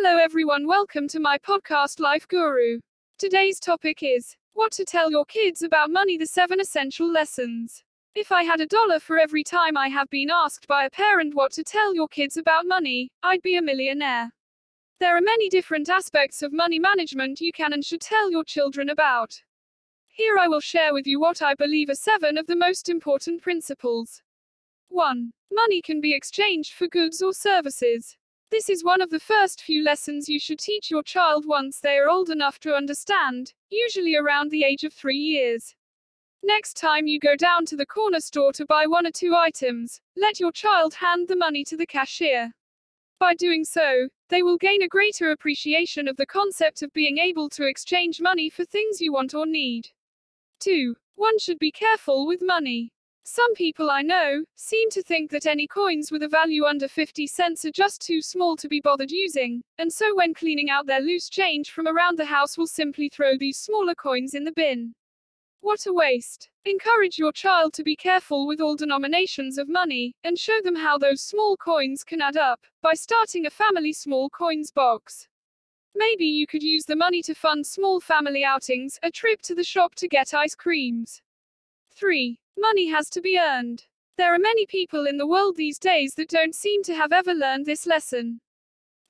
Hello, everyone. Welcome to my podcast, Life Guru. Today's topic is what to tell your kids about money the seven essential lessons. If I had a dollar for every time I have been asked by a parent what to tell your kids about money, I'd be a millionaire. There are many different aspects of money management you can and should tell your children about. Here I will share with you what I believe are seven of the most important principles. 1. Money can be exchanged for goods or services. This is one of the first few lessons you should teach your child once they are old enough to understand, usually around the age of three years. Next time you go down to the corner store to buy one or two items, let your child hand the money to the cashier. By doing so, they will gain a greater appreciation of the concept of being able to exchange money for things you want or need. 2. One should be careful with money. Some people I know seem to think that any coins with a value under 50 cents are just too small to be bothered using, and so when cleaning out their loose change from around the house will simply throw these smaller coins in the bin. What a waste. Encourage your child to be careful with all denominations of money, and show them how those small coins can add up, by starting a family small coins box. Maybe you could use the money to fund small family outings, a trip to the shop to get ice creams. 3. Money has to be earned. There are many people in the world these days that don't seem to have ever learned this lesson.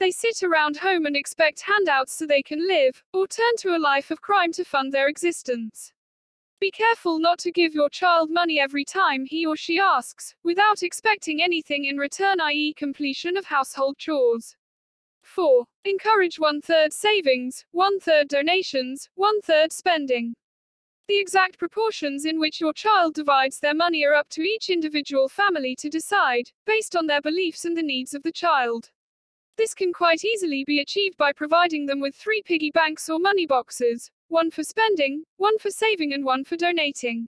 They sit around home and expect handouts so they can live, or turn to a life of crime to fund their existence. Be careful not to give your child money every time he or she asks, without expecting anything in return, i.e., completion of household chores. 4. Encourage one third savings, one third donations, one third spending. The exact proportions in which your child divides their money are up to each individual family to decide, based on their beliefs and the needs of the child. This can quite easily be achieved by providing them with three piggy banks or money boxes one for spending, one for saving, and one for donating.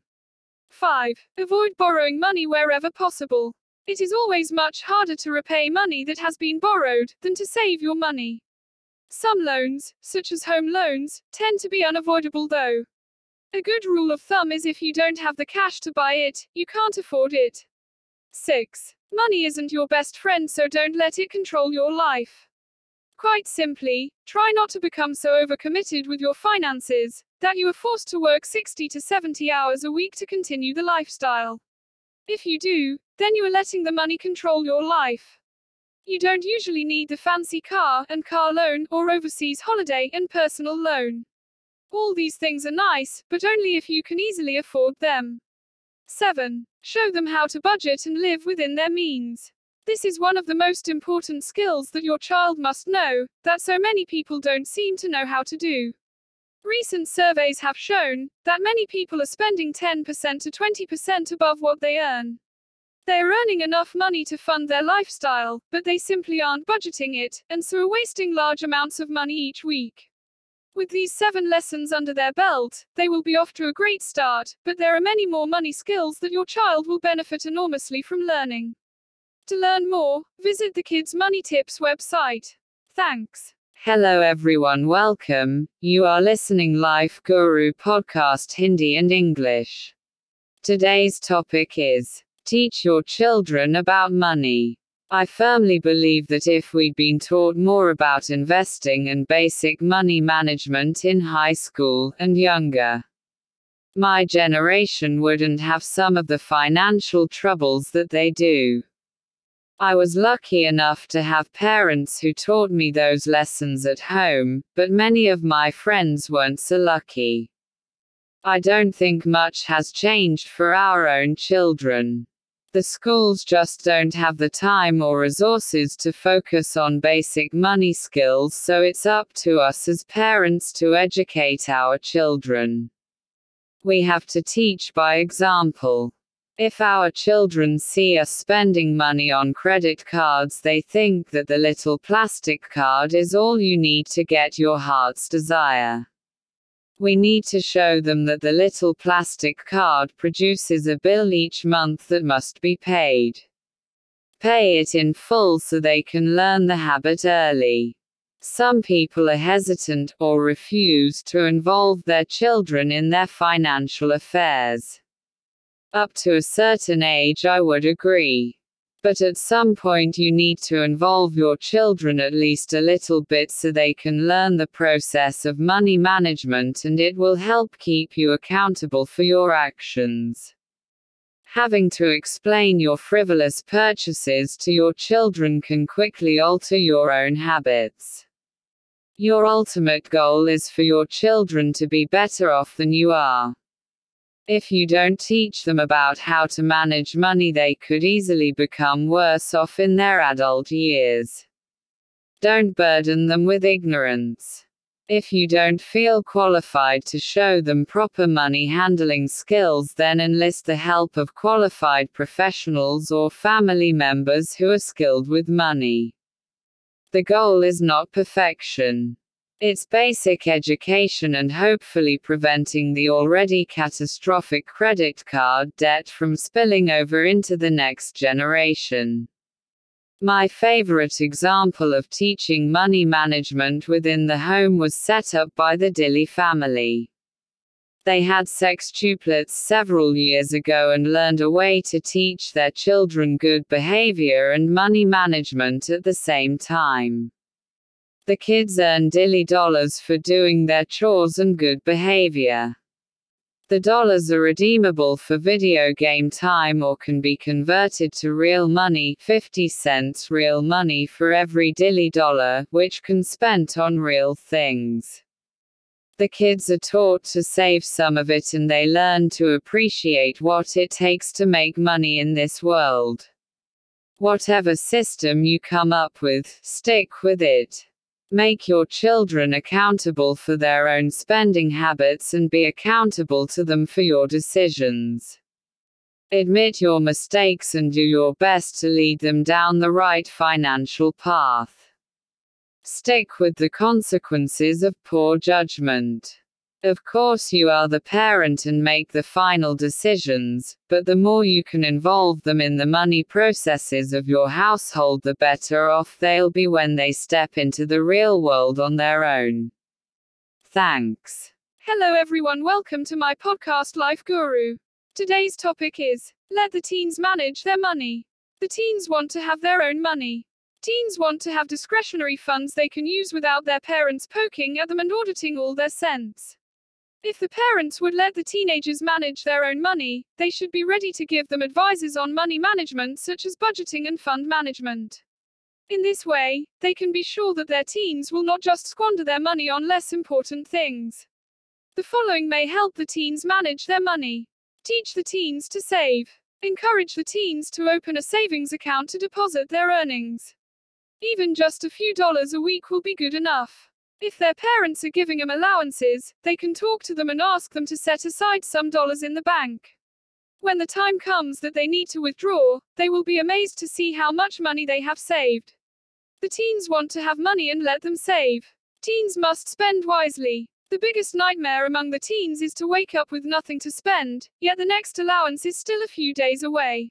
5. Avoid borrowing money wherever possible. It is always much harder to repay money that has been borrowed than to save your money. Some loans, such as home loans, tend to be unavoidable though. A good rule of thumb is if you don't have the cash to buy it, you can't afford it. 6. Money isn't your best friend, so don't let it control your life. Quite simply, try not to become so overcommitted with your finances that you are forced to work 60 to 70 hours a week to continue the lifestyle. If you do, then you are letting the money control your life. You don't usually need the fancy car and car loan or overseas holiday and personal loan. All these things are nice, but only if you can easily afford them. 7. Show them how to budget and live within their means. This is one of the most important skills that your child must know, that so many people don't seem to know how to do. Recent surveys have shown that many people are spending 10% to 20% above what they earn. They are earning enough money to fund their lifestyle, but they simply aren't budgeting it, and so are wasting large amounts of money each week. With these seven lessons under their belt, they will be off to a great start, but there are many more money skills that your child will benefit enormously from learning. To learn more, visit the Kids Money Tips website. Thanks. Hello everyone, welcome. You are listening Life Guru podcast Hindi and English. Today's topic is teach your children about money. I firmly believe that if we'd been taught more about investing and basic money management in high school and younger, my generation wouldn't have some of the financial troubles that they do. I was lucky enough to have parents who taught me those lessons at home, but many of my friends weren't so lucky. I don't think much has changed for our own children. The schools just don't have the time or resources to focus on basic money skills, so it's up to us as parents to educate our children. We have to teach by example. If our children see us spending money on credit cards, they think that the little plastic card is all you need to get your heart's desire. We need to show them that the little plastic card produces a bill each month that must be paid. Pay it in full so they can learn the habit early. Some people are hesitant or refuse to involve their children in their financial affairs. Up to a certain age, I would agree. But at some point, you need to involve your children at least a little bit so they can learn the process of money management and it will help keep you accountable for your actions. Having to explain your frivolous purchases to your children can quickly alter your own habits. Your ultimate goal is for your children to be better off than you are. If you don't teach them about how to manage money, they could easily become worse off in their adult years. Don't burden them with ignorance. If you don't feel qualified to show them proper money handling skills, then enlist the help of qualified professionals or family members who are skilled with money. The goal is not perfection. It's basic education and hopefully preventing the already catastrophic credit card debt from spilling over into the next generation. My favorite example of teaching money management within the home was set up by the Dilley family. They had sextuplets several years ago and learned a way to teach their children good behavior and money management at the same time. The kids earn Dilley dollars for doing their chores and good behavior. The dollars are redeemable for video game time or can be converted to real money 50 cents real money for every Dilley dollar, which can spent on real things. The kids are taught to save some of it and they learn to appreciate what it takes to make money in this world. Whatever system you come up with, stick with it. Make your children accountable for their own spending habits and be accountable to them for your decisions. Admit your mistakes and do your best to lead them down the right financial path. Stick with the consequences of poor judgment. Of course, you are the parent and make the final decisions, but the more you can involve them in the money processes of your household, the better off they'll be when they step into the real world on their own. Thanks. Hello, everyone. Welcome to my podcast, Life Guru. Today's topic is Let the teens manage their money. The teens want to have their own money. Teens want to have discretionary funds they can use without their parents poking at them and auditing all their cents. If the parents would let the teenagers manage their own money, they should be ready to give them advices on money management such as budgeting and fund management. In this way, they can be sure that their teens will not just squander their money on less important things. The following may help the teens manage their money. Teach the teens to save. Encourage the teens to open a savings account to deposit their earnings. Even just a few dollars a week will be good enough. If their parents are giving them allowances, they can talk to them and ask them to set aside some dollars in the bank. When the time comes that they need to withdraw, they will be amazed to see how much money they have saved. The teens want to have money and let them save. Teens must spend wisely. The biggest nightmare among the teens is to wake up with nothing to spend, yet the next allowance is still a few days away.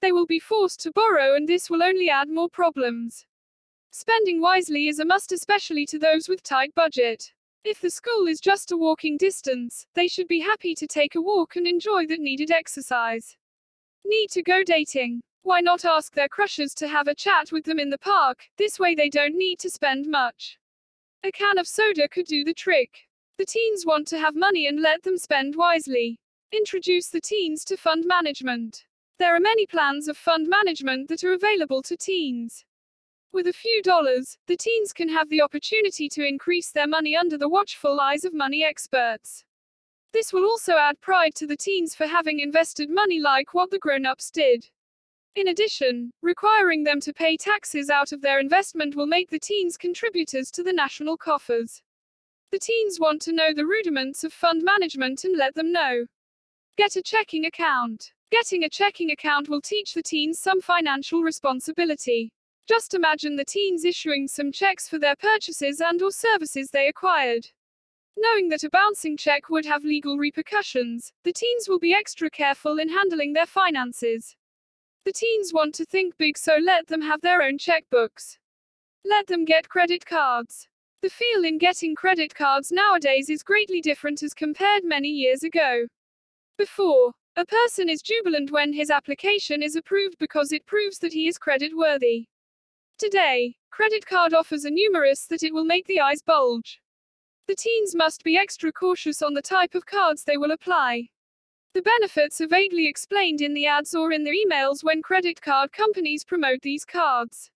They will be forced to borrow, and this will only add more problems. Spending wisely is a must, especially to those with tight budget. If the school is just a walking distance, they should be happy to take a walk and enjoy that needed exercise. Need to go dating. Why not ask their crushes to have a chat with them in the park? This way they don't need to spend much. A can of soda could do the trick. The teens want to have money and let them spend wisely. Introduce the teens to fund management. There are many plans of fund management that are available to teens. With a few dollars, the teens can have the opportunity to increase their money under the watchful eyes of money experts. This will also add pride to the teens for having invested money like what the grown ups did. In addition, requiring them to pay taxes out of their investment will make the teens contributors to the national coffers. The teens want to know the rudiments of fund management and let them know. Get a checking account. Getting a checking account will teach the teens some financial responsibility. Just imagine the teens issuing some checks for their purchases and or services they acquired. Knowing that a bouncing check would have legal repercussions, the teens will be extra careful in handling their finances. The teens want to think big, so let them have their own checkbooks. Let them get credit cards. The feel in getting credit cards nowadays is greatly different as compared many years ago. Before, A person is jubilant when his application is approved because it proves that he is credit worthy. Today, credit card offers are numerous that it will make the eyes bulge. The teens must be extra cautious on the type of cards they will apply. The benefits are vaguely explained in the ads or in the emails when credit card companies promote these cards.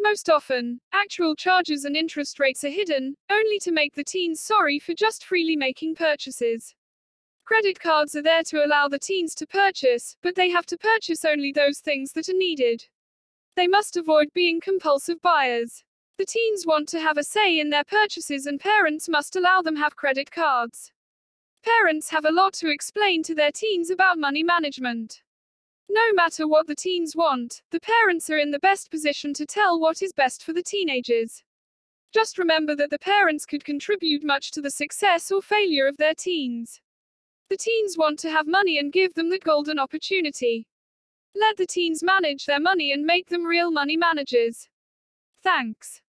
Most often, actual charges and interest rates are hidden, only to make the teens sorry for just freely making purchases. Credit cards are there to allow the teens to purchase, but they have to purchase only those things that are needed. They must avoid being compulsive buyers. The teens want to have a say in their purchases and parents must allow them have credit cards. Parents have a lot to explain to their teens about money management. No matter what the teens want, the parents are in the best position to tell what is best for the teenagers. Just remember that the parents could contribute much to the success or failure of their teens. The teens want to have money and give them the golden opportunity. Let the teens manage their money and make them real money managers. Thanks.